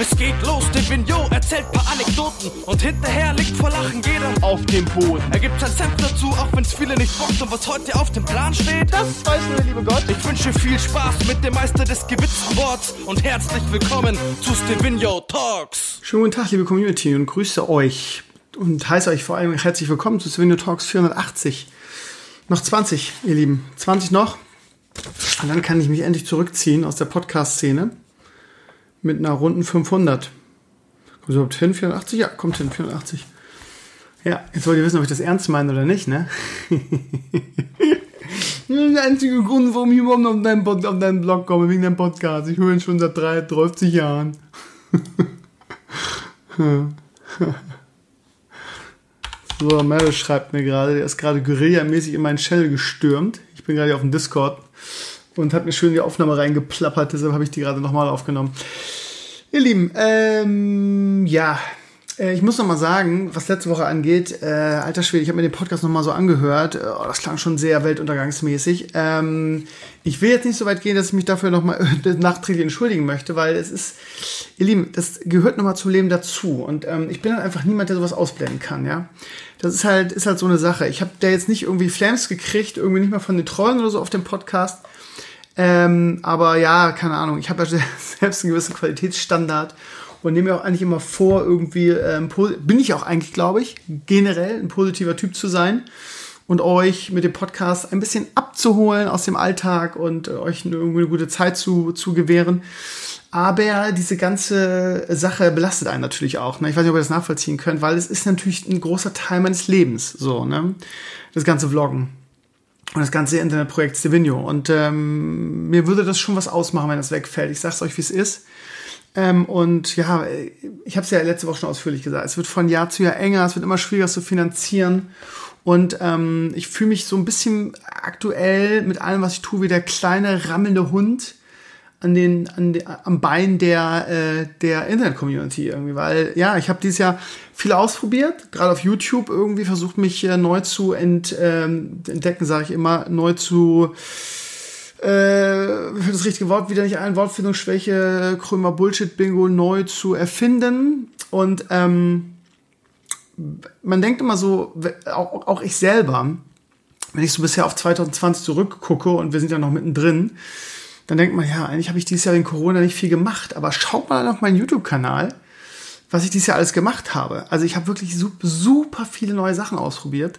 Es geht los, der Vigneault erzählt paar Anekdoten und hinterher liegt vor Lachen jeder auf dem Boden. Er gibt sein Senf dazu, auch wenn's viele nicht bockt und was heute auf dem Plan steht, das weiß nur der liebe Gott. Ich wünsche viel Spaß mit dem Meister des gewitzten Worts und herzlich willkommen zu Stevino Talks. Schönen guten Tag, liebe Community und grüße euch und heiße euch vor allem herzlich willkommen zu Stevino Talks 480. Noch 20, ihr Lieben. 20 noch. Und dann kann ich mich endlich zurückziehen aus der Podcast-Szene mit einer runden 500. Kommt überhaupt hin? 480? Ja, kommt hin, 480. Ja, jetzt wollt ihr wissen, ob ich das ernst meine oder nicht, ne? der einzige Grund, warum ich überhaupt auf deinen, Pod auf deinen Blog komme, wegen deinem Podcast. Ich höre ihn schon seit 30 Jahren. so, Meryl schreibt mir gerade, der ist gerade Guerilla-mäßig in meinen Shell gestürmt. Ich bin gerade auf dem Discord und hat mir schön die Aufnahme reingeplappert, deshalb habe ich die gerade nochmal aufgenommen. Ihr Lieben, ähm, ja, äh, ich muss noch mal sagen, was letzte Woche angeht, äh, alter Schwede, ich habe mir den Podcast noch mal so angehört. Oh, das klang schon sehr weltuntergangsmäßig. Ähm, ich will jetzt nicht so weit gehen, dass ich mich dafür noch mal nachträglich entschuldigen möchte, weil es ist, ihr Lieben, das gehört noch mal zum Leben dazu. Und ähm, ich bin halt einfach niemand, der sowas ausblenden kann, ja. Das ist halt, ist halt so eine Sache. Ich habe da jetzt nicht irgendwie Flams gekriegt, irgendwie nicht mal von den Trollen oder so auf dem Podcast. Ähm, aber ja, keine Ahnung, ich habe ja selbst einen gewissen Qualitätsstandard und nehme mir auch eigentlich immer vor, irgendwie, ähm, bin ich auch eigentlich, glaube ich, generell ein positiver Typ zu sein und euch mit dem Podcast ein bisschen abzuholen aus dem Alltag und äh, euch irgendwie eine gute Zeit zu, zu gewähren. Aber diese ganze Sache belastet einen natürlich auch. Ne? Ich weiß nicht, ob ihr das nachvollziehen könnt, weil es ist natürlich ein großer Teil meines Lebens. So, ne? Das ganze Vloggen und das ganze Internetprojekt Stevino. Und ähm, mir würde das schon was ausmachen, wenn das wegfällt. Ich sag's euch, wie es ist. Ähm, und ja, ich habe es ja letzte Woche schon ausführlich gesagt. Es wird von Jahr zu Jahr enger, es wird immer schwieriger zu finanzieren. Und ähm, ich fühle mich so ein bisschen aktuell mit allem, was ich tue, wie der kleine rammelnde Hund an den, an den am Bein der äh, der Internet-Community irgendwie, weil ja, ich habe dieses Jahr viel ausprobiert, gerade auf YouTube irgendwie versucht mich äh, neu zu ent, ähm, entdecken, sage ich immer, neu zu äh, für das richtige Wort wieder nicht ein, Wortfindungsschwäche, Krömer Bullshit-Bingo neu zu erfinden. Und ähm, man denkt immer so, auch, auch ich selber, wenn ich so bisher auf 2020 zurückgucke und wir sind ja noch mittendrin, dann denkt man, ja, eigentlich habe ich dieses Jahr in Corona nicht viel gemacht, aber schaut mal auf meinen YouTube-Kanal, was ich dieses Jahr alles gemacht habe. Also ich habe wirklich super, viele neue Sachen ausprobiert.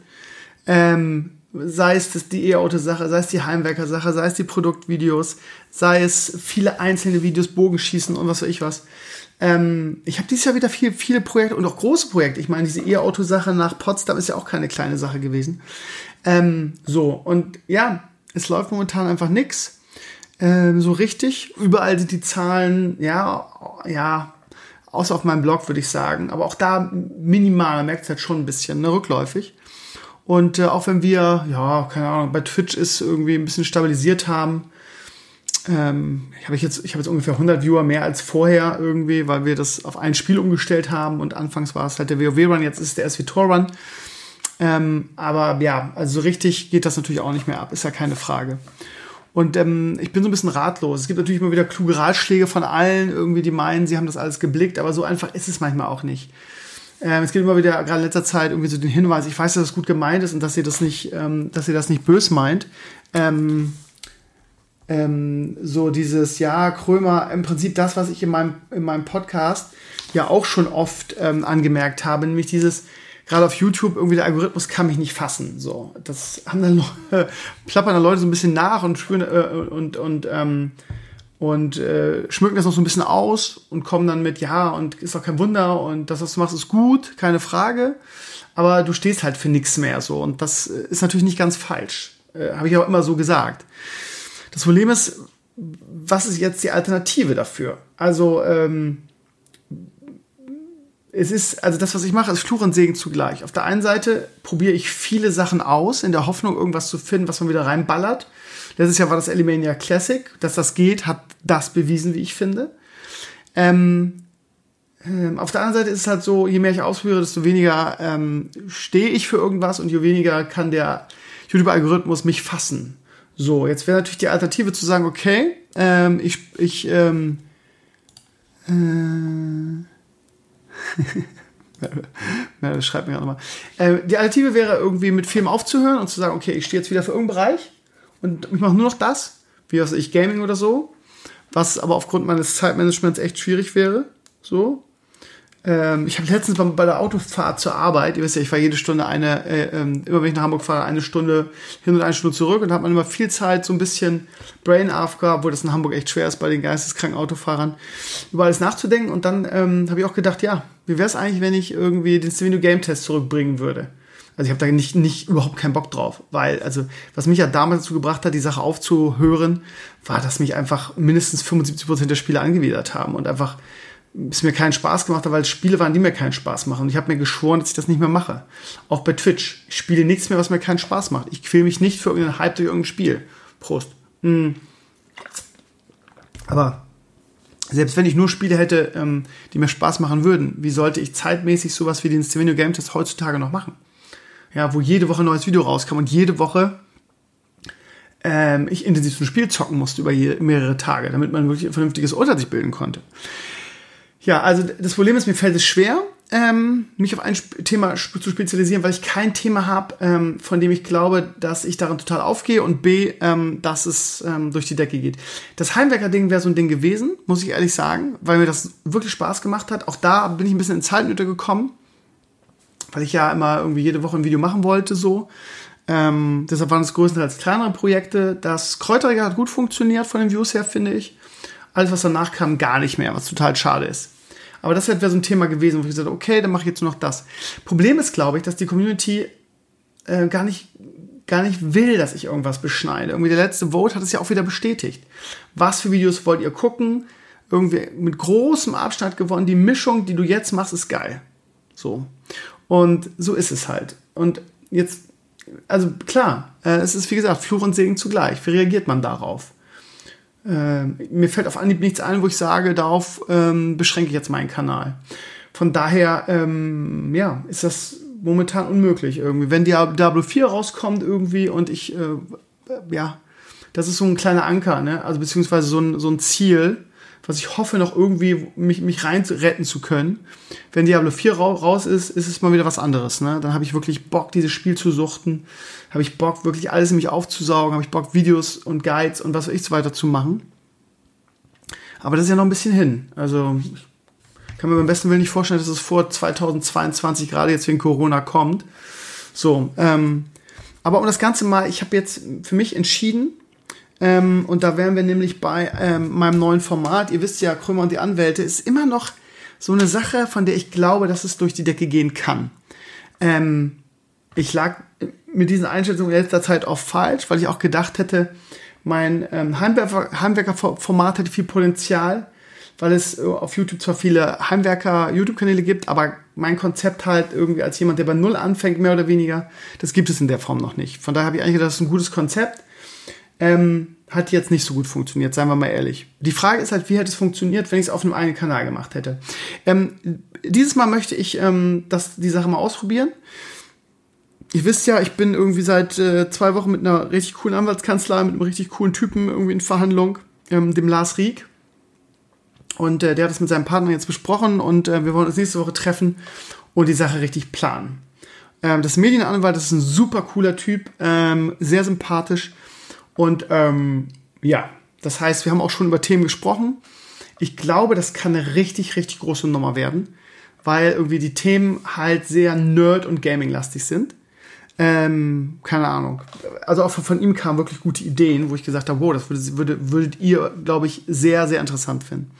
Ähm, sei es das, die E-Auto-Sache, sei es die Heimwerker-Sache, sei es die Produktvideos, sei es viele einzelne Videos, Bogenschießen und was weiß ich was. Ähm, ich habe dieses Jahr wieder viel, viele Projekte und auch große Projekte. Ich meine, diese E-Auto-Sache nach Potsdam ist ja auch keine kleine Sache gewesen. Ähm, so, und ja, es läuft momentan einfach nix. Ähm, so richtig. Überall sind die Zahlen, ja, ja, außer auf meinem Blog würde ich sagen. Aber auch da minimal, man merkt es halt schon ein bisschen, ne, rückläufig. Und äh, auch wenn wir, ja, keine Ahnung, bei Twitch ist irgendwie ein bisschen stabilisiert haben, ähm, ich habe jetzt, ich habe jetzt ungefähr 100 Viewer mehr als vorher irgendwie, weil wir das auf ein Spiel umgestellt haben und anfangs war es halt der WoW-Run, jetzt ist es der SWTOR-Run. Ähm, aber ja, also so richtig geht das natürlich auch nicht mehr ab, ist ja keine Frage. Und ähm, ich bin so ein bisschen ratlos. Es gibt natürlich immer wieder kluge Ratschläge von allen, irgendwie, die meinen, sie haben das alles geblickt, aber so einfach ist es manchmal auch nicht. Ähm, es gibt immer wieder, gerade in letzter Zeit, irgendwie so den Hinweis, ich weiß, dass das gut gemeint ist und dass ihr das nicht, ähm, dass ihr das nicht bös meint. Ähm, ähm, so dieses, ja, Krömer, im Prinzip das, was ich in meinem, in meinem Podcast ja auch schon oft ähm, angemerkt habe, nämlich dieses, gerade auf YouTube, irgendwie der Algorithmus kann mich nicht fassen. So, das haben dann äh, plappern dann Leute so ein bisschen nach und spüren äh, und, und ähm, und äh, schmücken das noch so ein bisschen aus und kommen dann mit, ja, und ist doch kein Wunder und das, was du machst, ist gut, keine Frage. Aber du stehst halt für nichts mehr so. Und das äh, ist natürlich nicht ganz falsch. Äh, Habe ich auch immer so gesagt. Das Problem ist, was ist jetzt die Alternative dafür? Also, ähm, es ist, also das, was ich mache, ist Fluch und Segen zugleich. Auf der einen Seite probiere ich viele Sachen aus, in der Hoffnung, irgendwas zu finden, was man wieder reinballert. Letztes Jahr war das Elimania Classic. Dass das geht, hat das bewiesen, wie ich finde. Ähm, ähm, auf der anderen Seite ist es halt so, je mehr ich ausführe, desto weniger ähm, stehe ich für irgendwas und je weniger kann der YouTube-Algorithmus mich fassen. So, jetzt wäre natürlich die Alternative zu sagen, okay, ähm, ich, ich, ähm, Äh. ja, schreibt mir gerade nochmal. Äh, die Alternative wäre irgendwie mit Filmen aufzuhören und zu sagen, okay, ich stehe jetzt wieder für irgendeinen Bereich und ich mache nur noch das, wie was ich Gaming oder so, was aber aufgrund meines Zeitmanagements echt schwierig wäre. So. Ähm, ich habe letztens bei, bei, der Autofahrt zur Arbeit, ihr wisst ja, ich fahre jede Stunde eine, äh, ähm, immer wenn ich nach Hamburg fahre, eine Stunde hin und eine Stunde zurück und da hat man immer viel Zeit, so ein bisschen Brain AFK, obwohl das in Hamburg echt schwer ist bei den geisteskranken Autofahrern, über alles nachzudenken. Und dann ähm, habe ich auch gedacht, ja, wie wäre es eigentlich, wenn ich irgendwie den Stevino Game Test zurückbringen würde? Also ich habe da nicht, nicht überhaupt keinen Bock drauf, weil also was mich ja damals dazu gebracht hat, die Sache aufzuhören, war, dass mich einfach mindestens 75 Prozent der Spiele angewidert haben und einfach es mir keinen Spaß gemacht hat, weil es Spiele waren, die mir keinen Spaß machen. Und ich habe mir geschworen, dass ich das nicht mehr mache. Auch bei Twitch. Ich spiele nichts mehr, was mir keinen Spaß macht. Ich quäle mich nicht für irgendeinen Hype durch irgendein Spiel. Prost. Hm. Aber selbst wenn ich nur Spiele hätte, ähm, die mir Spaß machen würden, wie sollte ich zeitmäßig sowas wie den Stevenio Game Test heutzutage noch machen? Ja, wo jede Woche ein neues Video rauskam und jede Woche ähm, ich intensiv ein Spiel zocken musste über mehrere Tage, damit man wirklich ein vernünftiges Urteil sich bilden konnte. Ja, also das Problem ist, mir fällt es schwer, ähm, mich auf ein Thema zu spezialisieren, weil ich kein Thema habe, ähm, von dem ich glaube, dass ich darin total aufgehe und B, ähm, dass es ähm, durch die Decke geht. Das Heimwerker-Ding wäre so ein Ding gewesen, muss ich ehrlich sagen, weil mir das wirklich Spaß gemacht hat. Auch da bin ich ein bisschen in Zeitnöte gekommen, weil ich ja immer irgendwie jede Woche ein Video machen wollte, so. Ähm, deshalb waren es größtenteils kleinere Projekte. Das Kräuterregal hat gut funktioniert von den Views her, finde ich. Alles, was danach kam, gar nicht mehr, was total schade ist. Aber das wäre so ein Thema gewesen, wo ich gesagt habe, okay, dann mache ich jetzt nur noch das. Problem ist, glaube ich, dass die Community äh, gar nicht gar nicht will, dass ich irgendwas beschneide. Irgendwie der letzte Vote hat es ja auch wieder bestätigt. Was für Videos wollt ihr gucken? Irgendwie mit großem Abstand gewonnen. Die Mischung, die du jetzt machst, ist geil. So. Und so ist es halt. Und jetzt, also klar, äh, es ist wie gesagt Fluch und Segen zugleich. Wie reagiert man darauf? Äh, mir fällt auf Anhieb nichts ein, wo ich sage, darauf ähm, beschränke ich jetzt meinen Kanal. Von daher, ähm, ja, ist das momentan unmöglich irgendwie. Wenn Diablo 4 rauskommt irgendwie und ich, äh, ja, das ist so ein kleiner Anker, ne? Also beziehungsweise so ein, so ein Ziel, was ich hoffe, noch irgendwie mich, mich rein retten zu können. Wenn Diablo 4 raus ist, ist es mal wieder was anderes. Ne? Dann habe ich wirklich Bock, dieses Spiel zu suchten. Habe ich Bock, wirklich alles in mich aufzusaugen. Habe ich Bock, Videos und Guides und was weiß ich so weiter zu machen. Aber das ist ja noch ein bisschen hin. Also kann mir beim besten Willen nicht vorstellen, dass es vor 2022 gerade jetzt wegen Corona kommt. So, ähm, aber um das Ganze mal, ich habe jetzt für mich entschieden, ähm, und da wären wir nämlich bei ähm, meinem neuen Format. Ihr wisst ja, Krömer und die Anwälte ist immer noch so eine Sache, von der ich glaube, dass es durch die Decke gehen kann. Ähm, ich lag mit diesen Einschätzungen in letzter Zeit auch falsch, weil ich auch gedacht hätte, mein ähm, Heimwerker-Format hätte viel Potenzial, weil es äh, auf YouTube zwar viele Heimwerker-YouTube-Kanäle gibt, aber mein Konzept halt irgendwie als jemand, der bei Null anfängt, mehr oder weniger, das gibt es in der Form noch nicht. Von daher habe ich eigentlich gedacht, das ist ein gutes Konzept ähm, hat jetzt nicht so gut funktioniert, seien wir mal ehrlich. Die Frage ist halt, wie hätte es funktioniert, wenn ich es auf einem eigenen Kanal gemacht hätte. Ähm, dieses Mal möchte ich ähm, das, die Sache mal ausprobieren. Ihr wisst ja, ich bin irgendwie seit äh, zwei Wochen mit einer richtig coolen Anwaltskanzlei, mit einem richtig coolen Typen irgendwie in Verhandlung, ähm, dem Lars Rieck. Und äh, der hat es mit seinem Partner jetzt besprochen und äh, wir wollen uns nächste Woche treffen und die Sache richtig planen. Ähm, das Medienanwalt das ist ein super cooler Typ, ähm, sehr sympathisch und ähm, ja, das heißt, wir haben auch schon über Themen gesprochen. Ich glaube, das kann eine richtig, richtig große Nummer werden, weil irgendwie die Themen halt sehr nerd- und gaming-lastig sind. Ähm, keine Ahnung. Also auch von ihm kamen wirklich gute Ideen, wo ich gesagt habe, wow, das würde, würde, würdet ihr, glaube ich, sehr, sehr interessant finden.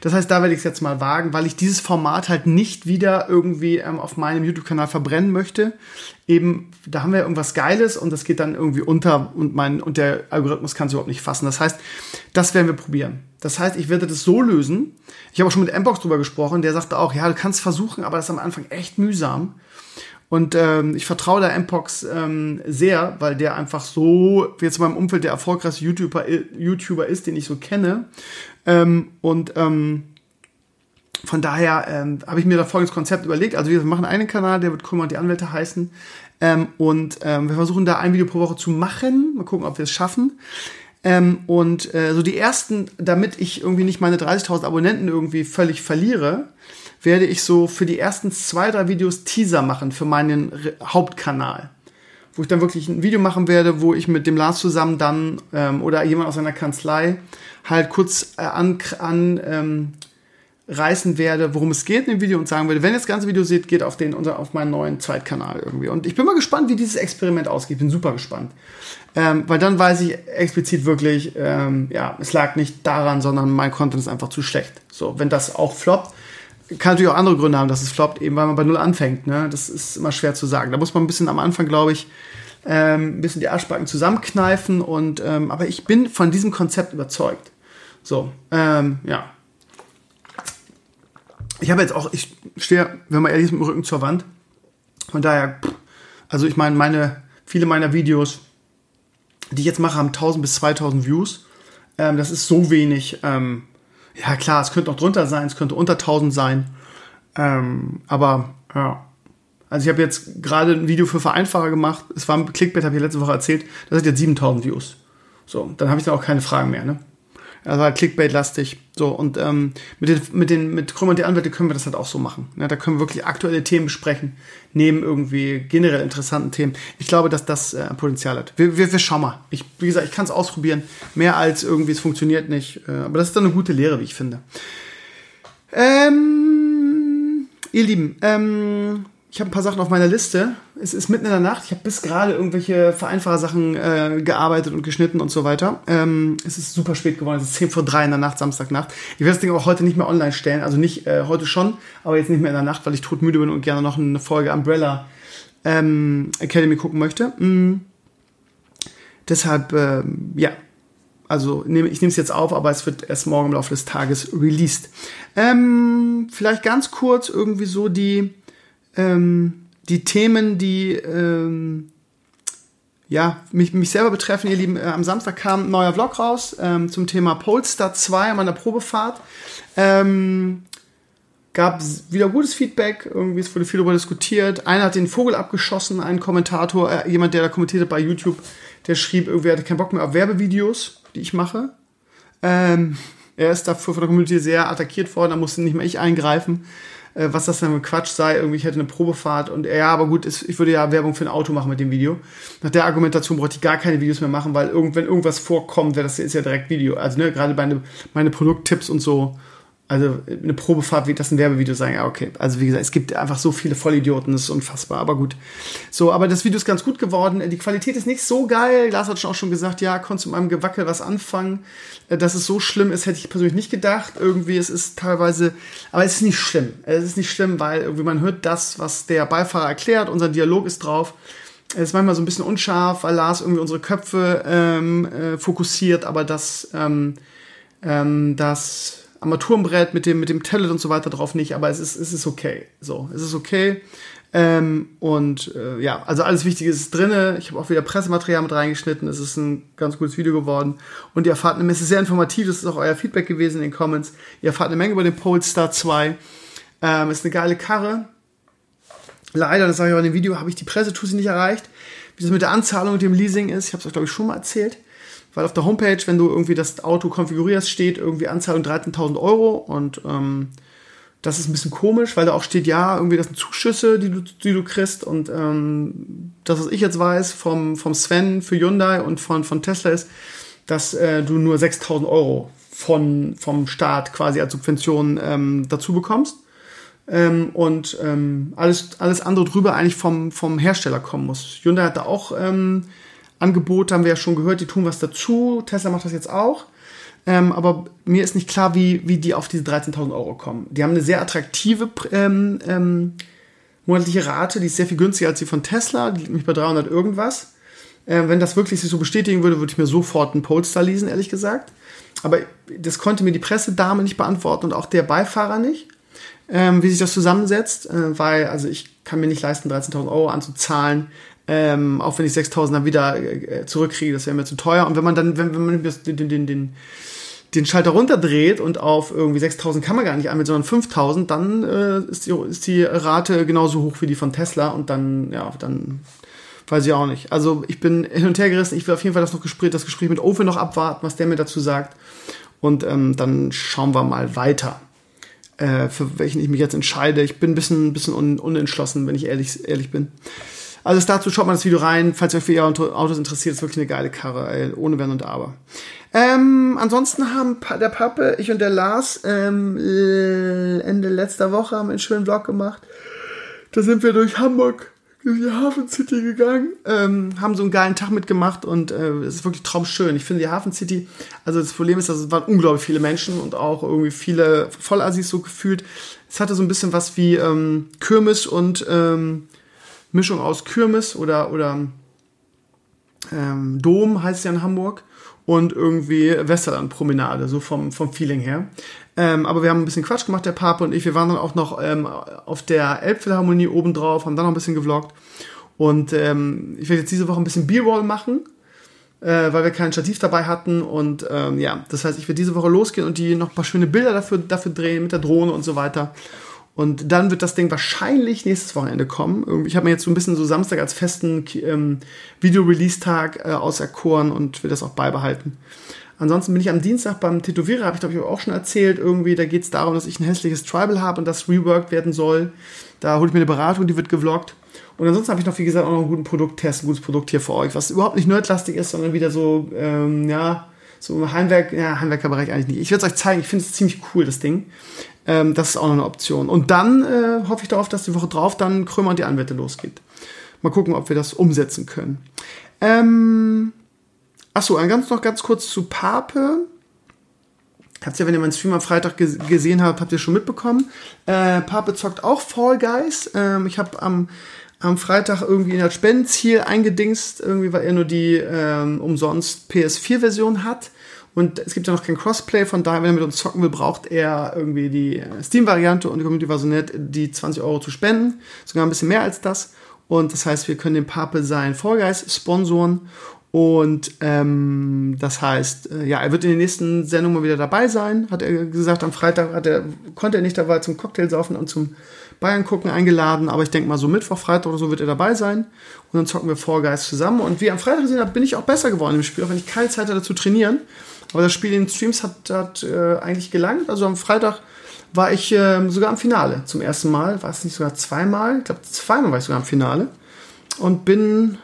Das heißt, da werde ich es jetzt mal wagen, weil ich dieses Format halt nicht wieder irgendwie ähm, auf meinem YouTube-Kanal verbrennen möchte. Eben, da haben wir irgendwas Geiles und das geht dann irgendwie unter und mein, und der Algorithmus kann es überhaupt nicht fassen. Das heißt, das werden wir probieren. Das heißt, ich werde das so lösen. Ich habe auch schon mit Mbox drüber gesprochen, der sagte auch, ja, du kannst versuchen, aber das ist am Anfang echt mühsam. Und ähm, ich vertraue der Mpox ähm, sehr, weil der einfach so, wie jetzt in meinem Umfeld der erfolgreichste YouTuber, YouTuber ist, den ich so kenne. Ähm, und ähm, von daher ähm, habe ich mir da folgendes Konzept überlegt. Also wir machen einen Kanal, der wird Kummer und die Anwälte heißen. Ähm, und ähm, wir versuchen da ein Video pro Woche zu machen. Mal gucken, ob wir es schaffen. Ähm, und äh, so die ersten, damit ich irgendwie nicht meine 30.000 Abonnenten irgendwie völlig verliere, werde ich so für die ersten zwei, drei Videos Teaser machen für meinen Re Hauptkanal. Wo ich dann wirklich ein Video machen werde, wo ich mit dem Lars zusammen dann ähm, oder jemand aus seiner Kanzlei halt kurz äh, an, an ähm, reißen werde, worum es geht in dem Video und sagen würde, wenn ihr das ganze Video seht, geht auf den unser, auf meinen neuen Zweitkanal irgendwie. Und ich bin mal gespannt, wie dieses Experiment ausgeht. Bin super gespannt. Ähm, weil dann weiß ich explizit wirklich, ähm, ja, es lag nicht daran, sondern mein Content ist einfach zu schlecht. So, wenn das auch floppt, kann natürlich auch andere Gründe haben, dass es floppt, eben weil man bei Null anfängt. Ne? Das ist immer schwer zu sagen. Da muss man ein bisschen am Anfang, glaube ich, ähm, ein bisschen die Arschbacken zusammenkneifen. Und, ähm, aber ich bin von diesem Konzept überzeugt. So, ähm, ja, ich habe jetzt auch, ich stehe, wenn man ehrlich ist, mit dem Rücken zur Wand. Von daher, also ich meine, meine, viele meiner Videos, die ich jetzt mache, haben 1000 bis 2000 Views. Ähm, das ist so wenig. Ähm, ja, klar, es könnte noch drunter sein, es könnte unter 1000 sein. Ähm, aber, ja. Also ich habe jetzt gerade ein Video für Vereinfacher gemacht. Es war ein Clickbait, habe ich letzte Woche erzählt. Das hat jetzt 7000 Views. So, dann habe ich dann auch keine Fragen mehr, ne? Also halt Clickbait-lastig. So, und ähm, mit, den, mit, den, mit Krüm und die Anwälte können wir das halt auch so machen. Ja, da können wir wirklich aktuelle Themen besprechen, neben irgendwie generell interessanten Themen. Ich glaube, dass das äh, Potenzial hat. Wir, wir, wir schauen mal. Ich, wie gesagt, ich kann es ausprobieren. Mehr als irgendwie, es funktioniert nicht. Äh, aber das ist dann eine gute Lehre, wie ich finde. Ähm, ihr Lieben, ähm, ich habe ein paar Sachen auf meiner Liste. Es ist mitten in der Nacht. Ich habe bis gerade irgendwelche Vereinfacher-Sachen äh, gearbeitet und geschnitten und so weiter. Ähm, es ist super spät geworden. Es ist 10 vor 3 in der Nacht, Samstagnacht. Ich werde das Ding auch heute nicht mehr online stellen. Also nicht äh, heute schon, aber jetzt nicht mehr in der Nacht, weil ich todmüde bin und gerne noch eine Folge Umbrella ähm, Academy gucken möchte. Mhm. Deshalb, äh, ja. Also nehm, ich nehme es jetzt auf, aber es wird erst morgen im Laufe des Tages released. Ähm, vielleicht ganz kurz irgendwie so die ähm, die Themen, die ähm, ja, mich, mich selber betreffen, ihr Lieben, äh, am Samstag kam ein neuer Vlog raus ähm, zum Thema Polestar 2 an meiner Probefahrt. Ähm, gab wieder gutes Feedback, irgendwie es wurde viel darüber diskutiert. Einer hat den Vogel abgeschossen, ein Kommentator, äh, jemand, der da kommentiert hat bei YouTube, der schrieb, irgendwie hatte keinen Bock mehr auf Werbevideos, die ich mache. Ähm, er ist dafür von der Community sehr attackiert worden, da musste nicht mehr ich eingreifen. Äh, was das denn mit Quatsch sei, irgendwie ich hätte eine Probefahrt und ja, aber gut, ich würde ja Werbung für ein Auto machen mit dem Video. Nach der Argumentation bräuchte ich gar keine Videos mehr machen, weil irgend, wenn irgendwas vorkommt, wäre das ist ja direkt Video. Also ne, gerade meine, meine Produkttipps und so also eine Probefahrt wird das ein Werbevideo sein. Ja, okay. Also wie gesagt, es gibt einfach so viele Vollidioten, das ist unfassbar, aber gut. So, aber das Video ist ganz gut geworden. Die Qualität ist nicht so geil. Lars hat schon auch schon gesagt, ja, konntest du mit meinem Gewackel was anfangen. Äh, dass es so schlimm ist, hätte ich persönlich nicht gedacht. Irgendwie, es ist teilweise, aber es ist nicht schlimm. Es ist nicht schlimm, weil irgendwie man hört das, was der Beifahrer erklärt. Unser Dialog ist drauf. Es ist manchmal so ein bisschen unscharf, weil Lars irgendwie unsere Köpfe ähm, äh, fokussiert, aber das, ähm, ähm, das Armaturenbrett mit dem, mit dem Tablet und so weiter drauf nicht, aber es ist, es ist okay. So, es ist okay. Ähm, und äh, ja, also alles Wichtige ist drinne. Ich habe auch wieder Pressematerial mit reingeschnitten. Es ist ein ganz gutes Video geworden. Und ihr erfahrt eine Messe sehr informativ. Das ist auch euer Feedback gewesen in den Comments. Ihr erfahrt eine Menge über den Polestar 2. Ähm, ist eine geile Karre. Leider, das sage ich auch in dem Video, habe ich die Pressetusi nicht erreicht. Wie das mit der Anzahlung und dem Leasing ist, ich habe es euch, glaube ich, schon mal erzählt weil auf der Homepage, wenn du irgendwie das Auto konfigurierst, steht irgendwie Anzahlung 13.000 Euro und ähm, das ist ein bisschen komisch, weil da auch steht, ja, irgendwie das sind Zuschüsse, die du, die du kriegst und ähm, das, was ich jetzt weiß vom, vom Sven für Hyundai und von, von Tesla ist, dass äh, du nur 6.000 Euro von, vom Staat quasi als Subvention ähm, dazu bekommst. Ähm, und ähm, alles, alles andere drüber eigentlich vom, vom Hersteller kommen muss. Hyundai hat da auch ähm, Angebote haben wir ja schon gehört, die tun was dazu. Tesla macht das jetzt auch. Ähm, aber mir ist nicht klar, wie, wie die auf diese 13.000 Euro kommen. Die haben eine sehr attraktive ähm, ähm, monatliche Rate, die ist sehr viel günstiger als die von Tesla, die liegt nämlich bei 300 irgendwas. Ähm, wenn das wirklich sich so bestätigen würde, würde ich mir sofort einen Polestar leasen, ehrlich gesagt. Aber das konnte mir die Pressedame nicht beantworten und auch der Beifahrer nicht, ähm, wie sich das zusammensetzt, äh, weil also ich kann mir nicht leisten, 13.000 Euro anzuzahlen ähm, auch wenn ich 6000 dann wieder äh, zurückkriege, das wäre mir zu teuer. Und wenn man dann, wenn, wenn man den, den, den, den Schalter runterdreht und auf irgendwie 6000 kann man gar nicht anmelden, sondern 5000, dann äh, ist, die, ist die Rate genauso hoch wie die von Tesla und dann, ja, dann Weiß ich auch nicht. Also ich bin hin und her gerissen. Ich will auf jeden Fall das, noch Gespräch, das Gespräch mit Ofe noch abwarten, was der mir dazu sagt. Und ähm, dann schauen wir mal weiter, äh, für welchen ich mich jetzt entscheide. Ich bin ein bisschen, bisschen un unentschlossen, wenn ich ehrlich, ehrlich bin. Also dazu schaut mal das Video rein, falls euch für ihr Autos interessiert. Ist wirklich eine geile Karre, ey, ohne Wenn und Aber. Ähm, ansonsten haben der Pappe, ich und der Lars ähm, Ende letzter Woche haben einen schönen Vlog gemacht. Da sind wir durch Hamburg durch die Hafen City gegangen, ähm, haben so einen geilen Tag mitgemacht und äh, es ist wirklich traumschön. Ich finde die Hafen City, also das Problem ist, dass es waren unglaublich viele Menschen und auch irgendwie viele Vollassis so gefühlt. Es hatte so ein bisschen was wie ähm, Kirmes und ähm, Mischung aus Kirmes oder, oder ähm, Dom heißt es ja in Hamburg und irgendwie Westerland-Promenade, so vom, vom Feeling her. Ähm, aber wir haben ein bisschen Quatsch gemacht, der Papa und ich. Wir waren dann auch noch ähm, auf der Elbphilharmonie oben drauf, haben dann noch ein bisschen gevloggt. Und ähm, ich werde jetzt diese Woche ein bisschen B-Roll machen, äh, weil wir kein Stativ dabei hatten. Und ähm, ja, das heißt, ich werde diese Woche losgehen und die noch ein paar schöne Bilder dafür, dafür drehen mit der Drohne und so weiter. Und dann wird das Ding wahrscheinlich nächstes Wochenende kommen. Ich habe mir jetzt so ein bisschen so Samstag als festen ähm, Video-Release-Tag äh, auserkoren und will das auch beibehalten. Ansonsten bin ich am Dienstag beim Tätowierer, habe ich glaube ich auch schon erzählt, irgendwie, da geht es darum, dass ich ein hässliches Tribal habe und das reworked werden soll. Da hole ich mir eine Beratung, die wird gevloggt. Und ansonsten habe ich noch, wie gesagt, auch noch einen guten Produkttest, ein gutes Produkt hier für euch, was überhaupt nicht nerdlastig ist, sondern wieder so, ähm, ja, so im Heimwerk, ja, Heimwerkerbereich eigentlich nicht. Ich werde es euch zeigen, ich finde es ziemlich cool, das Ding. Ähm, das ist auch noch eine Option. Und dann äh, hoffe ich darauf, dass die Woche drauf dann Krömer und die Anwälte losgeht. Mal gucken, ob wir das umsetzen können. Ähm, Achso, ganz noch ganz kurz zu Pape. Habt ihr, wenn ihr meinen Stream am Freitag gesehen habt, habt ihr schon mitbekommen. Äh, Pape zockt auch Fall Guys. Ähm, ich habe am, am Freitag irgendwie in das Spendenziel eingedingst, irgendwie, weil er nur die ähm, umsonst PS4-Version hat. Und es gibt ja noch kein Crossplay, von daher, wenn er mit uns zocken will, braucht er irgendwie die Steam-Variante und die Community war so nett, die 20 Euro zu spenden. Sogar ein bisschen mehr als das. Und das heißt, wir können dem Pape sein Guys sponsoren und ähm, das heißt, äh, ja, er wird in den nächsten Sendungen mal wieder dabei sein, hat er gesagt. Am Freitag hat er, konnte er nicht dabei zum Cocktail saufen und zum Bayern gucken eingeladen, aber ich denke mal so Mittwoch, Freitag oder so wird er dabei sein. Und dann zocken wir Vorgeist zusammen. Und wie am Freitag gesehen habt, bin ich auch besser geworden im Spiel, auch wenn ich keine Zeit hatte zu trainieren. Aber das Spiel in den Streams hat, hat äh, eigentlich gelangt. Also am Freitag war ich äh, sogar am Finale zum ersten Mal. War es nicht sogar zweimal? Ich glaube, zweimal war ich sogar am Finale. Und bin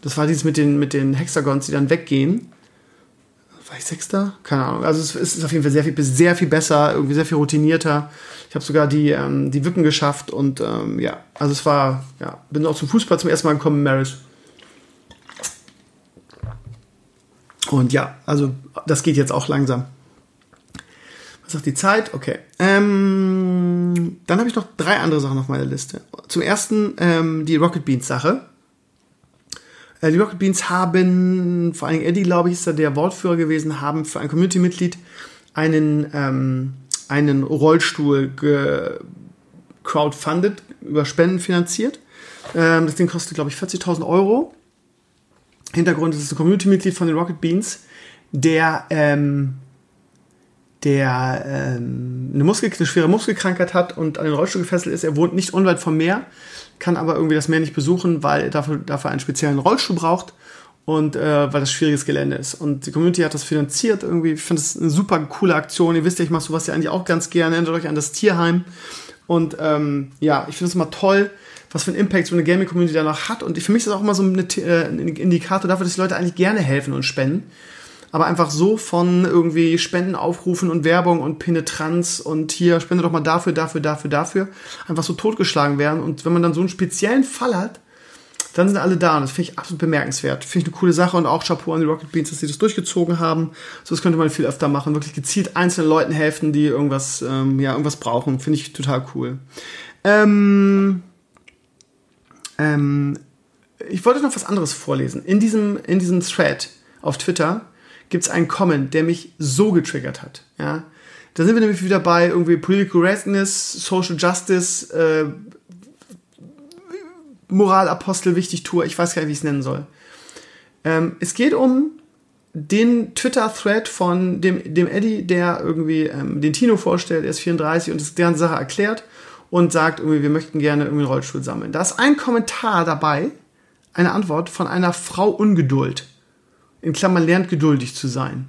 das war dieses mit den, mit den Hexagons, die dann weggehen. War ich Sechster? Keine Ahnung. Also es ist auf jeden Fall sehr viel, sehr viel besser, irgendwie sehr viel routinierter. Ich habe sogar die, ähm, die Wippen geschafft und ähm, ja, also es war, ja, bin auch zum Fußball zum ersten Mal gekommen, Maris. Und ja, also das geht jetzt auch langsam. Was sagt die Zeit? Okay. Ähm, dann habe ich noch drei andere Sachen auf meiner Liste. Zum ersten ähm, die Rocket Beans Sache. Äh, die Rocket Beans haben, vor allem Eddie, glaube ich, ist da der Wortführer gewesen, haben für ein Community-Mitglied einen, ähm, einen Rollstuhl crowdfunded, über Spenden finanziert. Ähm, das Ding kostet, glaube ich, 40.000 Euro. Hintergrund ist es ein Community-Mitglied von den Rocket Beans, der, ähm, der ähm, eine, Muskel, eine schwere Muskelkrankheit hat und an den Rollstuhl gefesselt ist. Er wohnt nicht unweit vom Meer kann aber irgendwie das Meer nicht besuchen, weil er dafür, dafür einen speziellen Rollstuhl braucht und äh, weil das schwieriges Gelände ist. Und die Community hat das finanziert irgendwie. Ich finde es eine super coole Aktion. Ihr wisst ja, ich mache sowas ja eigentlich auch ganz gerne. Erinnert euch an das Tierheim. Und ähm, ja, ich finde es immer toll, was für einen Impact so eine Gaming-Community danach hat. Und für mich ist das auch immer so eine, äh, ein Indikator dafür, dass die Leute eigentlich gerne helfen und spenden aber einfach so von irgendwie Spendenaufrufen und Werbung und Penetranz und hier spende doch mal dafür, dafür, dafür, dafür, einfach so totgeschlagen werden. Und wenn man dann so einen speziellen Fall hat, dann sind alle da und das finde ich absolut bemerkenswert. Finde ich eine coole Sache und auch Chapeau an die Rocket Beans, dass sie das durchgezogen haben. So das könnte man viel öfter machen, wirklich gezielt einzelnen Leuten helfen, die irgendwas, ähm, ja, irgendwas brauchen. Finde ich total cool. Ähm, ähm, ich wollte noch was anderes vorlesen. In diesem, in diesem Thread auf Twitter gibt es einen Comment, der mich so getriggert hat. Ja? Da sind wir nämlich wieder bei irgendwie Political Correctness, Social Justice, äh, Moralapostel, Wichtigtour, ich weiß gar nicht, wie ich es nennen soll. Ähm, es geht um den Twitter-Thread von dem, dem Eddie, der irgendwie ähm, den Tino vorstellt, er ist 34 und es deren Sache erklärt. und sagt irgendwie, wir möchten gerne irgendwie einen Rollstuhl sammeln. Da ist ein Kommentar dabei, eine Antwort von einer Frau Ungeduld. In Klammern lernt geduldig zu sein.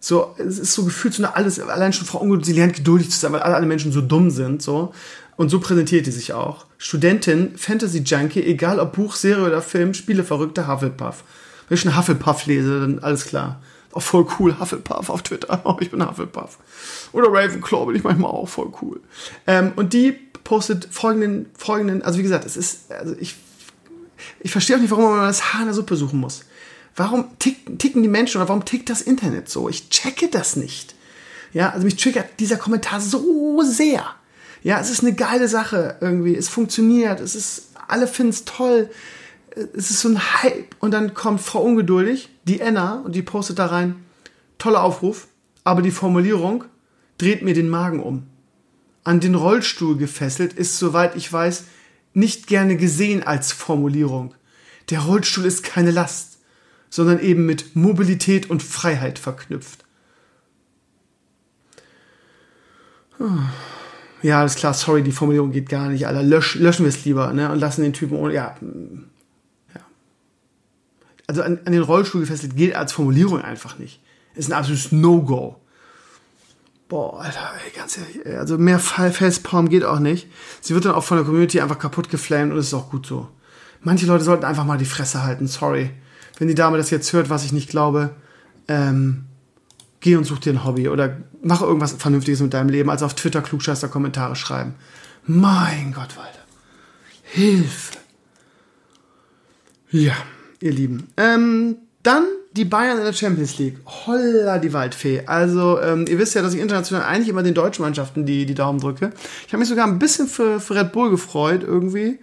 So, es ist so gefühlt so eine alles, allein schon Frau Ungeduld, sie lernt geduldig zu sein, weil alle, alle Menschen so dumm sind, so. Und so präsentiert die sich auch. Studentin, Fantasy-Junkie, egal ob Buch, Serie oder Film, Spieleverrückte, Hufflepuff. Wenn ich einen Hufflepuff lese, dann alles klar. Auch voll cool, Hufflepuff auf Twitter. Oh, ich bin Hufflepuff. Oder Ravenclaw bin ich manchmal auch voll cool. Ähm, und die postet folgenden, folgenden, also wie gesagt, es ist, also ich, ich verstehe auch nicht, warum man das Haar in der Suppe suchen muss. Warum tick, ticken die Menschen oder warum tickt das Internet so? Ich checke das nicht. Ja, also mich triggert dieser Kommentar so sehr. Ja, es ist eine geile Sache irgendwie. Es funktioniert. Es ist, alle finden es toll. Es ist so ein Hype. Und dann kommt Frau Ungeduldig, die Anna, und die postet da rein. Toller Aufruf. Aber die Formulierung dreht mir den Magen um. An den Rollstuhl gefesselt ist, soweit ich weiß, nicht gerne gesehen als Formulierung. Der Rollstuhl ist keine Last, sondern eben mit Mobilität und Freiheit verknüpft. Hm. Ja, alles klar, sorry, die Formulierung geht gar nicht, Alter. Lösch, löschen wir es lieber, ne? Und lassen den Typen ohne. Ja. ja. Also an, an den Rollstuhl gefesselt geht als Formulierung einfach nicht. Ist ein absolutes No-Go. Boah, Alter, ey, ganz ehrlich, also mehr Facepalm geht auch nicht. Sie wird dann auch von der Community einfach kaputt geflamed und ist auch gut so. Manche Leute sollten einfach mal die Fresse halten, sorry. Wenn die Dame das jetzt hört, was ich nicht glaube, ähm, geh und such dir ein Hobby oder mach irgendwas Vernünftiges mit deinem Leben, als auf Twitter klugscheißer Kommentare schreiben. Mein Gott, Walter. Hilfe. Ja, ihr Lieben. Ähm, dann die Bayern in der Champions League. Holla die Waldfee. Also, ähm, ihr wisst ja, dass ich international eigentlich immer den deutschen Mannschaften die, die Daumen drücke. Ich habe mich sogar ein bisschen für, für Red Bull gefreut irgendwie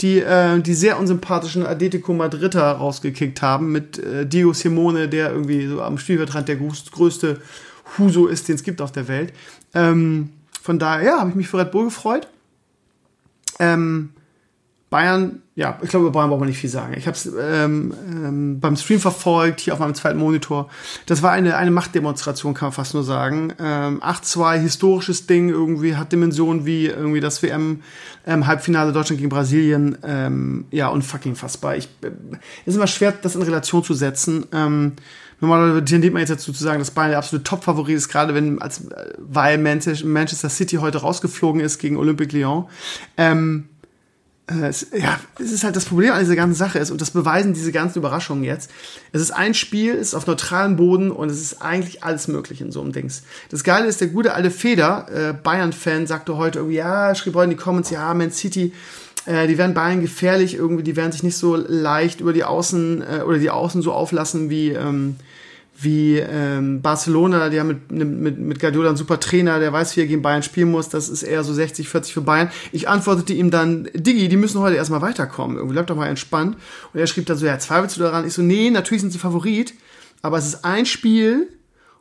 die, äh, die sehr unsympathischen Atletico Madrider rausgekickt haben mit äh, Diego Simone, der irgendwie so am Spielfeldrand der größte Huso ist, den es gibt auf der Welt. Ähm, von daher, ja, habe ich mich für Red Bull gefreut. Ähm, Bayern, ja, ich glaube, über Bayern braucht man nicht viel sagen. Ich habe es ähm, ähm, beim Stream verfolgt, hier auf meinem zweiten Monitor. Das war eine, eine Machtdemonstration, kann man fast nur sagen. Ähm, 8-2, historisches Ding irgendwie, hat Dimensionen wie irgendwie das WM-Halbfinale ähm, Deutschland gegen Brasilien. Ähm, ja, unfucking fassbar. Ich, äh, ist immer schwer, das in Relation zu setzen. Ähm, Normalerweise tendiert man jetzt dazu zu sagen, dass Bayern der absolute Top-Favorit ist, gerade wenn, als, weil Manchester City heute rausgeflogen ist gegen Olympique Lyon. Ähm, äh, es, ja, es ist halt das Problem an dieser ganzen Sache ist, und das beweisen diese ganzen Überraschungen jetzt. Es ist ein Spiel, es ist auf neutralem Boden und es ist eigentlich alles möglich in so einem Dings. Das Geile ist, der gute alte Feder, äh, Bayern-Fan, sagte heute irgendwie, ja, schrieb heute in die Comments, ja, Man City, äh, die werden Bayern gefährlich irgendwie, die werden sich nicht so leicht über die Außen äh, oder die Außen so auflassen wie, ähm, wie ähm, Barcelona, die haben mit, mit, mit Guardiola einen super Trainer, der weiß, wie er gegen Bayern spielen muss. Das ist eher so 60, 40 für Bayern. Ich antwortete ihm dann, Diggi, die müssen heute erstmal weiterkommen. Irgendwie bleibt doch mal entspannt. Und er schrieb dann so, ja, zweifelst du daran? Ich so, nee, natürlich sind sie Favorit, aber es ist ein Spiel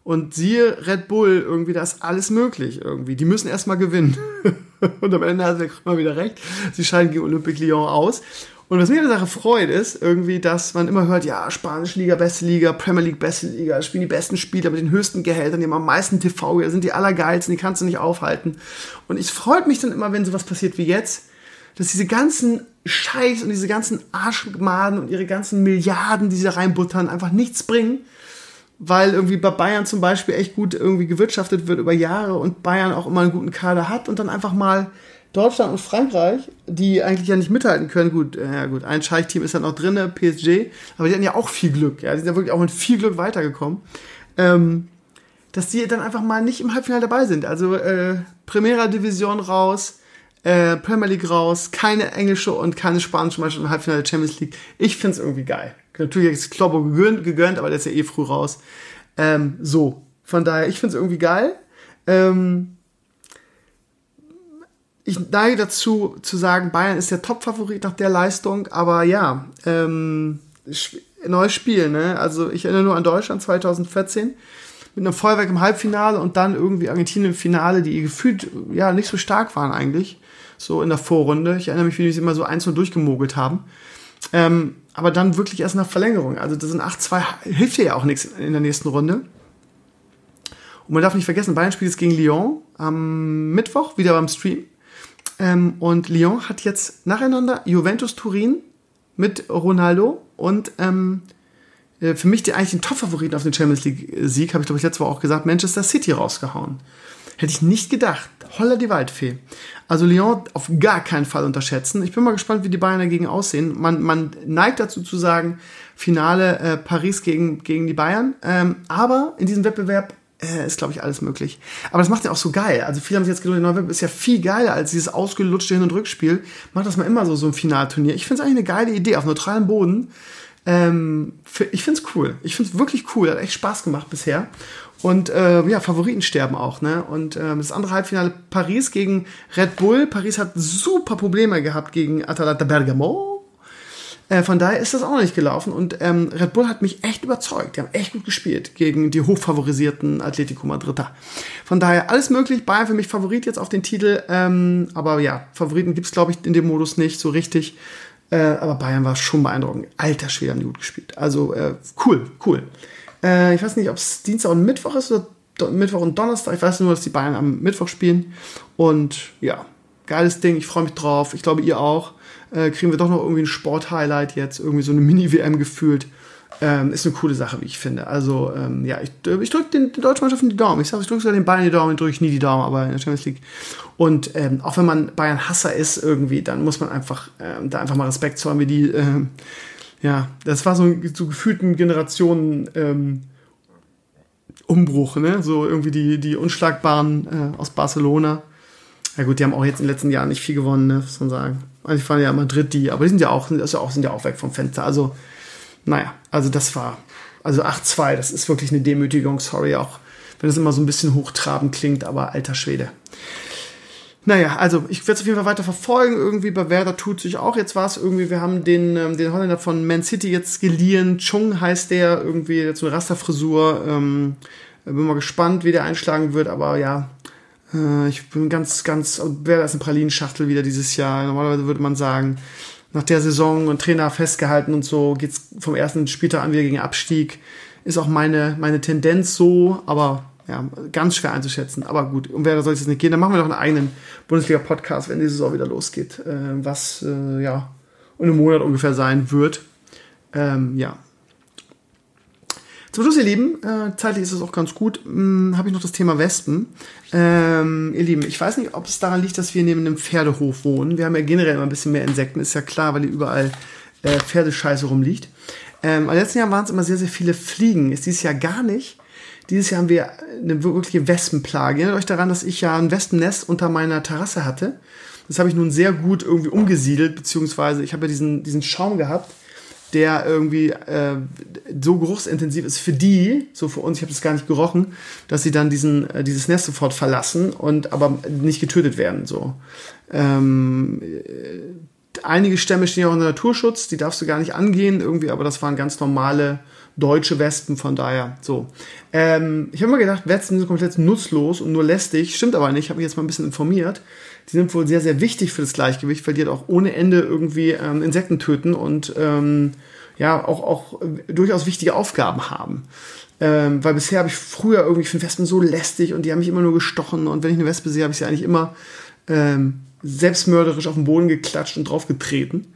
und siehe Red Bull, irgendwie, da ist alles möglich irgendwie. Die müssen erstmal gewinnen. und am Ende hat er mal wieder recht. Sie scheiden gegen Olympique Lyon aus. Und was mir der Sache freut, ist irgendwie, dass man immer hört, ja, Spanische Liga, beste Liga, Premier League, beste Liga, spielen die besten Spieler mit den höchsten Gehältern, die haben am meisten TV, sind die allergeilsten, die kannst du nicht aufhalten. Und es freut mich dann immer, wenn sowas passiert wie jetzt, dass diese ganzen Scheiß und diese ganzen Arschmaden und ihre ganzen Milliarden, die sie da reinbuttern, einfach nichts bringen, weil irgendwie bei Bayern zum Beispiel echt gut irgendwie gewirtschaftet wird über Jahre und Bayern auch immer einen guten Kader hat und dann einfach mal Deutschland und Frankreich, die eigentlich ja nicht mithalten können. Gut, äh, ja gut, ein Scheich-Team ist ja noch drin, PSG, aber die hatten ja auch viel Glück. Ja, die sind ja wirklich auch mit viel Glück weitergekommen. Ähm, dass die dann einfach mal nicht im Halbfinale dabei sind. Also äh, Primera Division raus, äh, Premier League raus, keine englische und keine spanische Mannschaft im Halbfinale der Champions League. Ich find's irgendwie geil. Natürlich ist Kloppo gegönnt, gegönnt, aber der ist ja eh früh raus. Ähm, so, von daher, ich find's irgendwie geil. Ähm, ich neige dazu zu sagen, Bayern ist der Top-Favorit nach der Leistung, aber ja, ähm, neues Spiel, ne? Also ich erinnere nur an Deutschland 2014 mit einem Feuerwerk im Halbfinale und dann irgendwie Argentinien im Finale, die gefühlt ja nicht so stark waren eigentlich, so in der Vorrunde. Ich erinnere mich, wie die sich immer so einzeln durchgemogelt haben. Ähm, aber dann wirklich erst nach Verlängerung. Also das sind 8-2, hilft dir ja auch nichts in der nächsten Runde. Und man darf nicht vergessen, Bayern spielt jetzt gegen Lyon am Mittwoch, wieder beim Stream. Ähm, und Lyon hat jetzt nacheinander Juventus Turin mit Ronaldo und ähm, äh, für mich die eigentlich den Top-Favoriten auf den Champions League-Sieg, habe ich glaube ich letzte Woche auch gesagt, Manchester City rausgehauen. Hätte ich nicht gedacht. Holla die Waldfee. Also Lyon auf gar keinen Fall unterschätzen. Ich bin mal gespannt, wie die Bayern dagegen aussehen. Man, man neigt dazu zu sagen, Finale äh, Paris gegen, gegen die Bayern. Ähm, aber in diesem Wettbewerb äh, ist, glaube ich, alles möglich. Aber das macht ja auch so geil. Also viele haben sich jetzt gedacht, der neue Wettbewerb ist ja viel geiler als dieses ausgelutschte Hin- und Rückspiel. Macht das mal immer so, so ein Finalturnier. Ich finde es eigentlich eine geile Idee auf neutralem Boden. Ähm, ich finde es cool. Ich finde es wirklich cool. Hat echt Spaß gemacht bisher. Und äh, ja, Favoriten sterben auch. Ne? Und äh, das andere Halbfinale Paris gegen Red Bull. Paris hat super Probleme gehabt gegen Atalanta Bergamo. Äh, von daher ist das auch noch nicht gelaufen. Und ähm, Red Bull hat mich echt überzeugt. Die haben echt gut gespielt gegen die hochfavorisierten Atletico Madrider. Von daher alles möglich. Bayern für mich Favorit jetzt auf den Titel. Ähm, aber ja, Favoriten gibt's glaube ich, in dem Modus nicht so richtig. Äh, aber Bayern war schon beeindruckend. Alter Schwede haben die gut gespielt. Also äh, cool, cool. Äh, ich weiß nicht, ob es Dienstag und Mittwoch ist oder Mittwoch und Donnerstag. Ich weiß nur, dass die Bayern am Mittwoch spielen. Und ja, geiles Ding. Ich freue mich drauf. Ich glaube, ihr auch äh, kriegen wir doch noch irgendwie ein Sport-Highlight jetzt, irgendwie so eine Mini-WM gefühlt. Ähm, ist eine coole Sache, wie ich finde. Also, ähm, ja, ich, ich drücke den, den deutschen Mannschaften die Daumen. Ich sage, ich drücke sogar den Bayern die Daumen, drücke ich nie die Daumen, aber in der Champions League. Und ähm, auch wenn man Bayern-Hasser ist irgendwie, dann muss man einfach ähm, da einfach mal Respekt zollen, wie die, ähm, ja, das war so, so gefühlten Generationen ähm, Umbruch, ne? So irgendwie die, die Unschlagbaren äh, aus Barcelona. Ja gut, die haben auch jetzt in den letzten Jahren nicht viel gewonnen, ne, muss man sagen. Also ich fand ja Madrid die, aber die sind ja auch, sind ja auch, sind ja auch weg vom Fenster. Also, naja, also das war, also 8-2, das ist wirklich eine Demütigung, sorry, auch wenn es immer so ein bisschen hochtrabend klingt, aber alter Schwede. Naja, also ich werde es auf jeden Fall weiter verfolgen. Irgendwie bei Werder tut sich auch jetzt was. Irgendwie, wir haben den, ähm, den Holländer von Man City jetzt geliehen. Chung heißt der, irgendwie jetzt so eine Rasterfrisur. Ähm, bin mal gespannt, wie der einschlagen wird, aber ja, ich bin ganz, ganz, wäre das eine Pralinschachtel wieder dieses Jahr. Normalerweise würde man sagen, nach der Saison und Trainer festgehalten und so geht's vom ersten Spieltag an wieder gegen Abstieg. Ist auch meine, meine Tendenz so, aber ja, ganz schwer einzuschätzen. Aber gut, um wer soll es jetzt nicht gehen? Dann machen wir noch einen eigenen Bundesliga-Podcast, wenn die Saison wieder losgeht, äh, was äh, ja in einem Monat ungefähr sein wird. Ähm, ja, zum Schluss, ihr Lieben, äh, zeitlich ist es auch ganz gut, hm, habe ich noch das Thema Wespen. Ähm, ihr Lieben, ich weiß nicht, ob es daran liegt, dass wir neben einem Pferdehof wohnen. Wir haben ja generell immer ein bisschen mehr Insekten, ist ja klar, weil hier überall äh, Pferdescheiße rumliegt. Ähm, aber letzten Jahr waren es immer sehr, sehr viele Fliegen. Ist dieses Jahr gar nicht. Dieses Jahr haben wir eine wirkliche Wespenplage. Erinnert euch daran, dass ich ja ein Wespennest unter meiner Terrasse hatte. Das habe ich nun sehr gut irgendwie umgesiedelt, beziehungsweise ich habe ja diesen, diesen Schaum gehabt der irgendwie äh, so geruchsintensiv ist für die, so für uns, ich habe das gar nicht gerochen, dass sie dann diesen, äh, dieses Nest sofort verlassen und aber nicht getötet werden. So. Ähm, äh, einige Stämme stehen ja auch unter Naturschutz, die darfst du gar nicht angehen irgendwie, aber das waren ganz normale deutsche Wespen, von daher so. Ähm, ich habe mir gedacht, Wespen sind komplett nutzlos und nur lästig, stimmt aber nicht, habe mich jetzt mal ein bisschen informiert. Die sind wohl sehr, sehr wichtig für das Gleichgewicht, weil die halt auch ohne Ende irgendwie ähm, Insekten töten und ähm, ja, auch, auch äh, durchaus wichtige Aufgaben haben. Ähm, weil bisher habe ich früher irgendwie, ich finde Wespen so lästig und die haben mich immer nur gestochen und wenn ich eine Wespe sehe, habe ich sie eigentlich immer ähm, selbstmörderisch auf den Boden geklatscht und draufgetreten.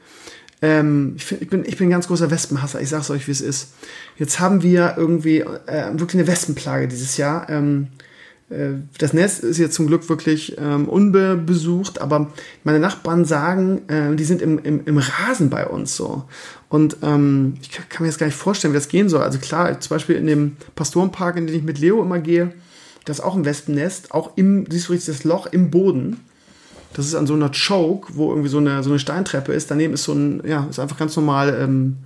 Ähm, ich, find, ich, bin, ich bin ein ganz großer Wespenhasser, ich sag's euch, wie es ist. Jetzt haben wir irgendwie äh, wirklich eine Wespenplage dieses Jahr. Ähm, äh, das Nest ist jetzt zum Glück wirklich ähm, unbesucht, aber meine Nachbarn sagen, äh, die sind im, im, im Rasen bei uns so. Und ähm, ich kann, kann, mir jetzt gar nicht vorstellen, wie das gehen soll. Also klar, zum Beispiel in dem Pastorenpark, in den ich mit Leo immer gehe, das ist auch ein Wespennest, auch im, siehst du richtig das Loch im Boden. Das ist an so einer Choke, wo irgendwie so eine, so eine Steintreppe ist. Daneben ist so ein, ja, ist einfach ganz normal ähm,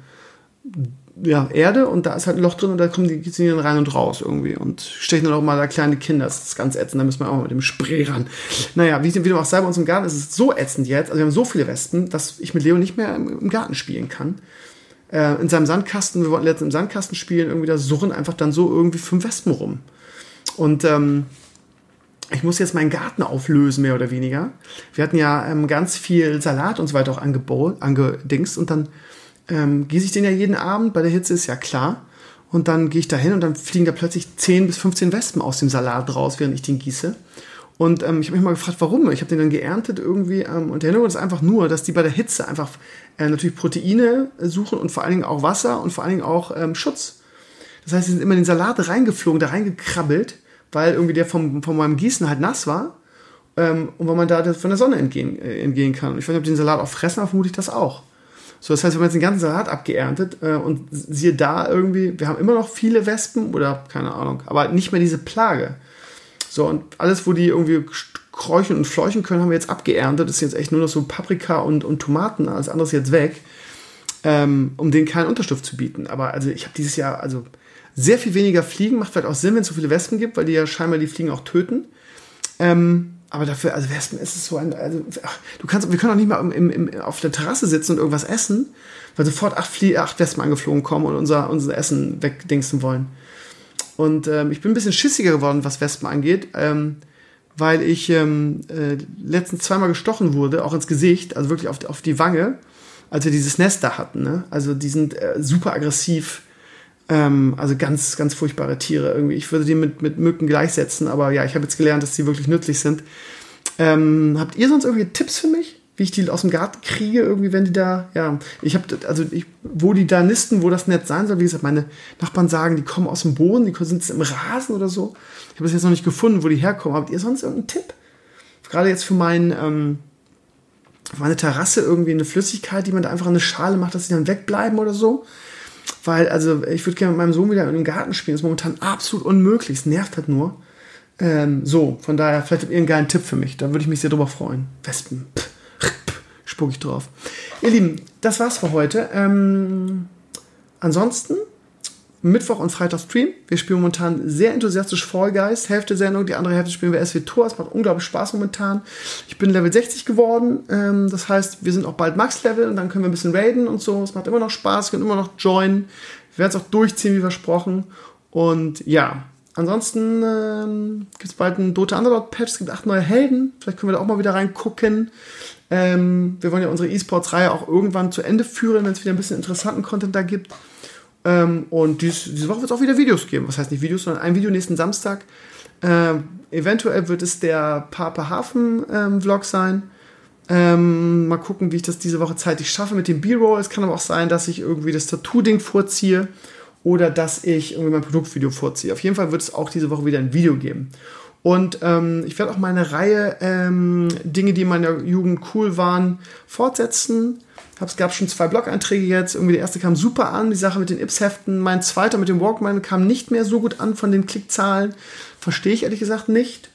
ja, Erde und da ist halt ein Loch drin und da kommen die dann rein und raus irgendwie und stechen dann auch mal da kleine Kinder. Das ist ganz ätzend, da müssen wir auch mal mit dem Spray ran. Naja, wie, wie du auch sagst, bei uns im Garten ist es so ätzend jetzt, also wir haben so viele Wespen, dass ich mit Leo nicht mehr im, im Garten spielen kann. Äh, in seinem Sandkasten, wir wollten letztens im Sandkasten spielen, irgendwie da surren einfach dann so irgendwie fünf Wespen rum. Und ähm, ich muss jetzt meinen Garten auflösen, mehr oder weniger. Wir hatten ja ähm, ganz viel Salat und so weiter auch angedingst und dann ähm, gieße ich den ja jeden Abend, bei der Hitze ist ja klar. Und dann gehe ich da hin und dann fliegen da plötzlich 10 bis 15 Wespen aus dem Salat raus, während ich den gieße. Und ähm, ich habe mich mal gefragt, warum. Ich habe den dann geerntet irgendwie. Ähm, und der Hintergrund ist einfach nur, dass die bei der Hitze einfach äh, natürlich Proteine suchen und vor allen Dingen auch Wasser und vor allen Dingen auch ähm, Schutz. Das heißt, sie sind immer in den Salat reingeflogen, da reingekrabbelt, weil irgendwie der vom, von meinem Gießen halt nass war. Ähm, und weil man da von der Sonne entgehen, äh, entgehen kann. Und ich weiß nicht, ob die den Salat auch fressen, aber vermute ich das auch. So, das heißt, wir haben jetzt den ganzen Salat abgeerntet äh, und siehe da irgendwie, wir haben immer noch viele Wespen oder keine Ahnung, aber nicht mehr diese Plage. So, und alles, wo die irgendwie kräuchen und fleuchen können, haben wir jetzt abgeerntet. Das ist jetzt echt nur noch so Paprika und, und Tomaten, alles andere ist jetzt weg, ähm, um denen keinen Unterstoff zu bieten. Aber also ich habe dieses Jahr, also sehr viel weniger Fliegen, macht vielleicht auch Sinn, wenn es so viele Wespen gibt, weil die ja scheinbar die Fliegen auch töten. Ähm, aber dafür, also Wespen ist es so ein, also, ach, du kannst, wir können auch nicht mal im, im, auf der Terrasse sitzen und irgendwas essen, weil sofort acht, Flie acht Wespen angeflogen kommen und unser, unser Essen wegdingsen wollen. Und ähm, ich bin ein bisschen schissiger geworden, was Wespen angeht, ähm, weil ich ähm, äh, letztens zweimal gestochen wurde, auch ins Gesicht, also wirklich auf, auf die Wange, als wir dieses Nest da hatten. Ne? Also die sind äh, super aggressiv ähm, also ganz, ganz furchtbare Tiere irgendwie. Ich würde die mit, mit Mücken gleichsetzen, aber ja, ich habe jetzt gelernt, dass sie wirklich nützlich sind. Ähm, habt ihr sonst irgendwie Tipps für mich, wie ich die aus dem Garten kriege, irgendwie, wenn die da, ja, ich habe, also ich, wo die da nisten, wo das Netz sein soll, wie gesagt, meine Nachbarn sagen, die kommen aus dem Boden, die sind im Rasen oder so. Ich habe es jetzt noch nicht gefunden, wo die herkommen. Habt ihr sonst irgendeinen Tipp? Gerade jetzt für meinen, ähm, für meine Terrasse irgendwie eine Flüssigkeit, die man da einfach in eine Schale macht, dass sie dann wegbleiben oder so weil, also ich würde gerne mit meinem Sohn wieder in den Garten spielen. Das ist momentan absolut unmöglich. Es nervt halt nur. Ähm, so, von daher, vielleicht habt ihr einen geilen Tipp für mich. Da würde ich mich sehr drüber freuen. Wespen. Pff, spuck ich drauf. Ihr Lieben, das war's für heute. Ähm, ansonsten Mittwoch und Freitag Stream. Wir spielen momentan sehr enthusiastisch Fall Guys, Hälfte Sendung, die andere Hälfte spielen wir SW Tor. Es macht unglaublich Spaß momentan. Ich bin Level 60 geworden, ähm, das heißt, wir sind auch bald Max-Level und dann können wir ein bisschen raiden und so. Es macht immer noch Spaß, können immer noch joinen. Wir werden es auch durchziehen, wie versprochen. Und ja, ansonsten ähm, gibt es bald einen Dota Underlord-Patch, es gibt acht neue Helden. Vielleicht können wir da auch mal wieder reingucken. Ähm, wir wollen ja unsere E-Sports-Reihe auch irgendwann zu Ende führen, wenn es wieder ein bisschen interessanten Content da gibt. Ähm, und dies, diese Woche wird es auch wieder Videos geben. Was heißt nicht Videos, sondern ein Video nächsten Samstag. Ähm, eventuell wird es der Pape Hafen ähm, Vlog sein. Ähm, mal gucken, wie ich das diese Woche zeitlich schaffe mit dem B-Roll. Es kann aber auch sein, dass ich irgendwie das Tattoo-Ding vorziehe oder dass ich irgendwie mein Produktvideo vorziehe. Auf jeden Fall wird es auch diese Woche wieder ein Video geben. Und ähm, ich werde auch meine Reihe ähm, Dinge, die in meiner Jugend cool waren, fortsetzen. Es gab schon zwei Blog-Einträge jetzt. Irgendwie der erste kam super an, die Sache mit den Ips-Heften. Mein zweiter mit dem Walkman kam nicht mehr so gut an von den Klickzahlen. Verstehe ich ehrlich gesagt nicht.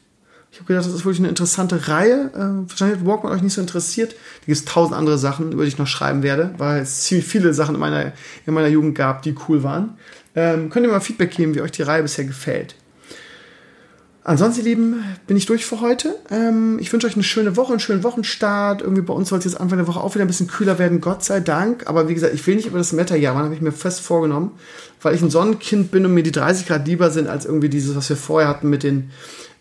Ich habe gedacht, das ist wirklich eine interessante Reihe. Äh, wahrscheinlich hat Walkman euch nicht so interessiert. Da gibt es tausend andere Sachen, über die ich noch schreiben werde, weil es ziemlich viele Sachen in meiner, in meiner Jugend gab, die cool waren. Ähm, könnt ihr mal Feedback geben, wie euch die Reihe bisher gefällt. Ansonsten, ihr Lieben, bin ich durch für heute. Ähm, ich wünsche euch eine schöne Woche, einen schönen Wochenstart. Irgendwie bei uns soll es jetzt Anfang der Woche auch wieder ein bisschen kühler werden, Gott sei Dank. Aber wie gesagt, ich will nicht über das Wetter jammern, habe ich mir fest vorgenommen, weil ich ein Sonnenkind bin und mir die 30 Grad lieber sind als irgendwie dieses, was wir vorher hatten mit den,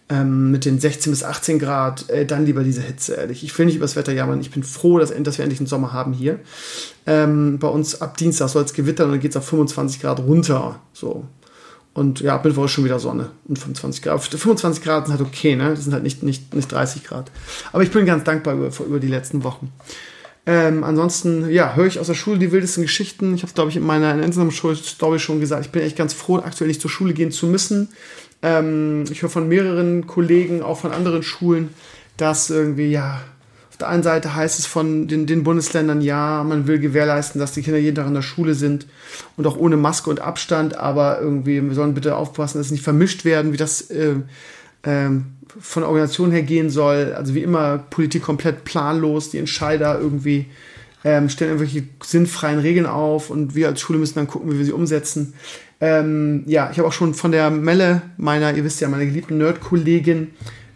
ähm, mit den 16 bis 18 Grad. Äh, dann lieber diese Hitze, ehrlich. Ich will nicht über das Wetter jammern. Ich bin froh, dass, dass wir endlich einen Sommer haben hier. Ähm, bei uns ab Dienstag soll es gewittern und dann geht es auf 25 Grad runter. So, und ja, ab Mittwoch ist schon wieder Sonne und 25 Grad. 25 Grad sind halt okay, ne? Das sind halt nicht, nicht, nicht 30 Grad. Aber ich bin ganz dankbar über, über die letzten Wochen. Ähm, ansonsten, ja, höre ich aus der Schule die wildesten Geschichten. Ich habe es, glaube ich, in meiner Instagram-Story schon gesagt. Ich bin echt ganz froh, aktuell nicht zur Schule gehen zu müssen. Ähm, ich höre von mehreren Kollegen, auch von anderen Schulen, dass irgendwie, ja, auf der einen Seite heißt es von den, den, Bundesländern, ja, man will gewährleisten, dass die Kinder jeden Tag in der Schule sind und auch ohne Maske und Abstand, aber irgendwie, wir sollen bitte aufpassen, dass es nicht vermischt werden, wie das äh, äh, von der Organisation her gehen soll. Also wie immer, Politik komplett planlos, die Entscheider irgendwie ähm, stellen irgendwelche sinnfreien Regeln auf und wir als Schule müssen dann gucken, wie wir sie umsetzen. Ähm, ja, ich habe auch schon von der Melle, meiner, ihr wisst ja, meiner geliebten Nerd-Kollegin,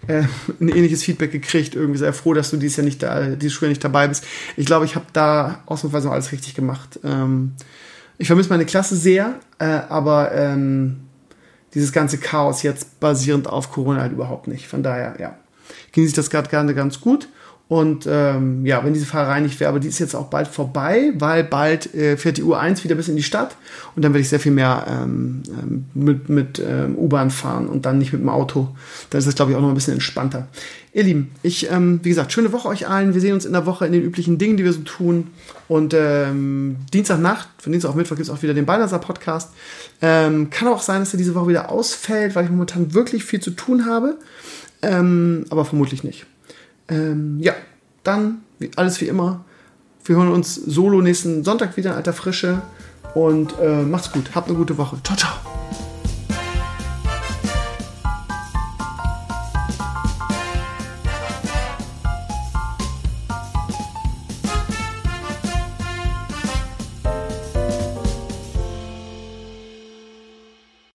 äh, ein ähnliches Feedback gekriegt. Irgendwie sehr froh, dass du dieses Jahr nicht da, dieses Schule nicht dabei bist. Ich glaube, ich habe da ausnahmsweise noch alles richtig gemacht. Ähm, ich vermisse meine Klasse sehr, äh, aber ähm, dieses ganze Chaos jetzt basierend auf Corona halt überhaupt nicht. Von daher, ja, genieße ich das gerade gerne ganz gut. Und ähm, ja, wenn diese Fahrerei nicht wäre, aber die ist jetzt auch bald vorbei, weil bald äh, fährt die U1 wieder bis in die Stadt und dann werde ich sehr viel mehr ähm, ähm mit, mit ähm, U-Bahn fahren und dann nicht mit dem Auto. Dann ist das, glaube ich, auch noch ein bisschen entspannter. Ihr Lieben, ich, ähm, wie gesagt, schöne Woche euch allen. Wir sehen uns in der Woche in den üblichen Dingen, die wir so tun. Und ähm, Dienstagnacht, von Dienstag auf Mittwoch gibt es auch wieder den Balnasar-Podcast. Ähm, kann auch sein, dass er diese Woche wieder ausfällt, weil ich momentan wirklich viel zu tun habe. Ähm, aber vermutlich nicht. Ähm, ja, dann alles wie immer. Wir hören uns solo nächsten Sonntag wieder in alter Frische. Und äh, macht's gut. Habt eine gute Woche. Ciao, ciao.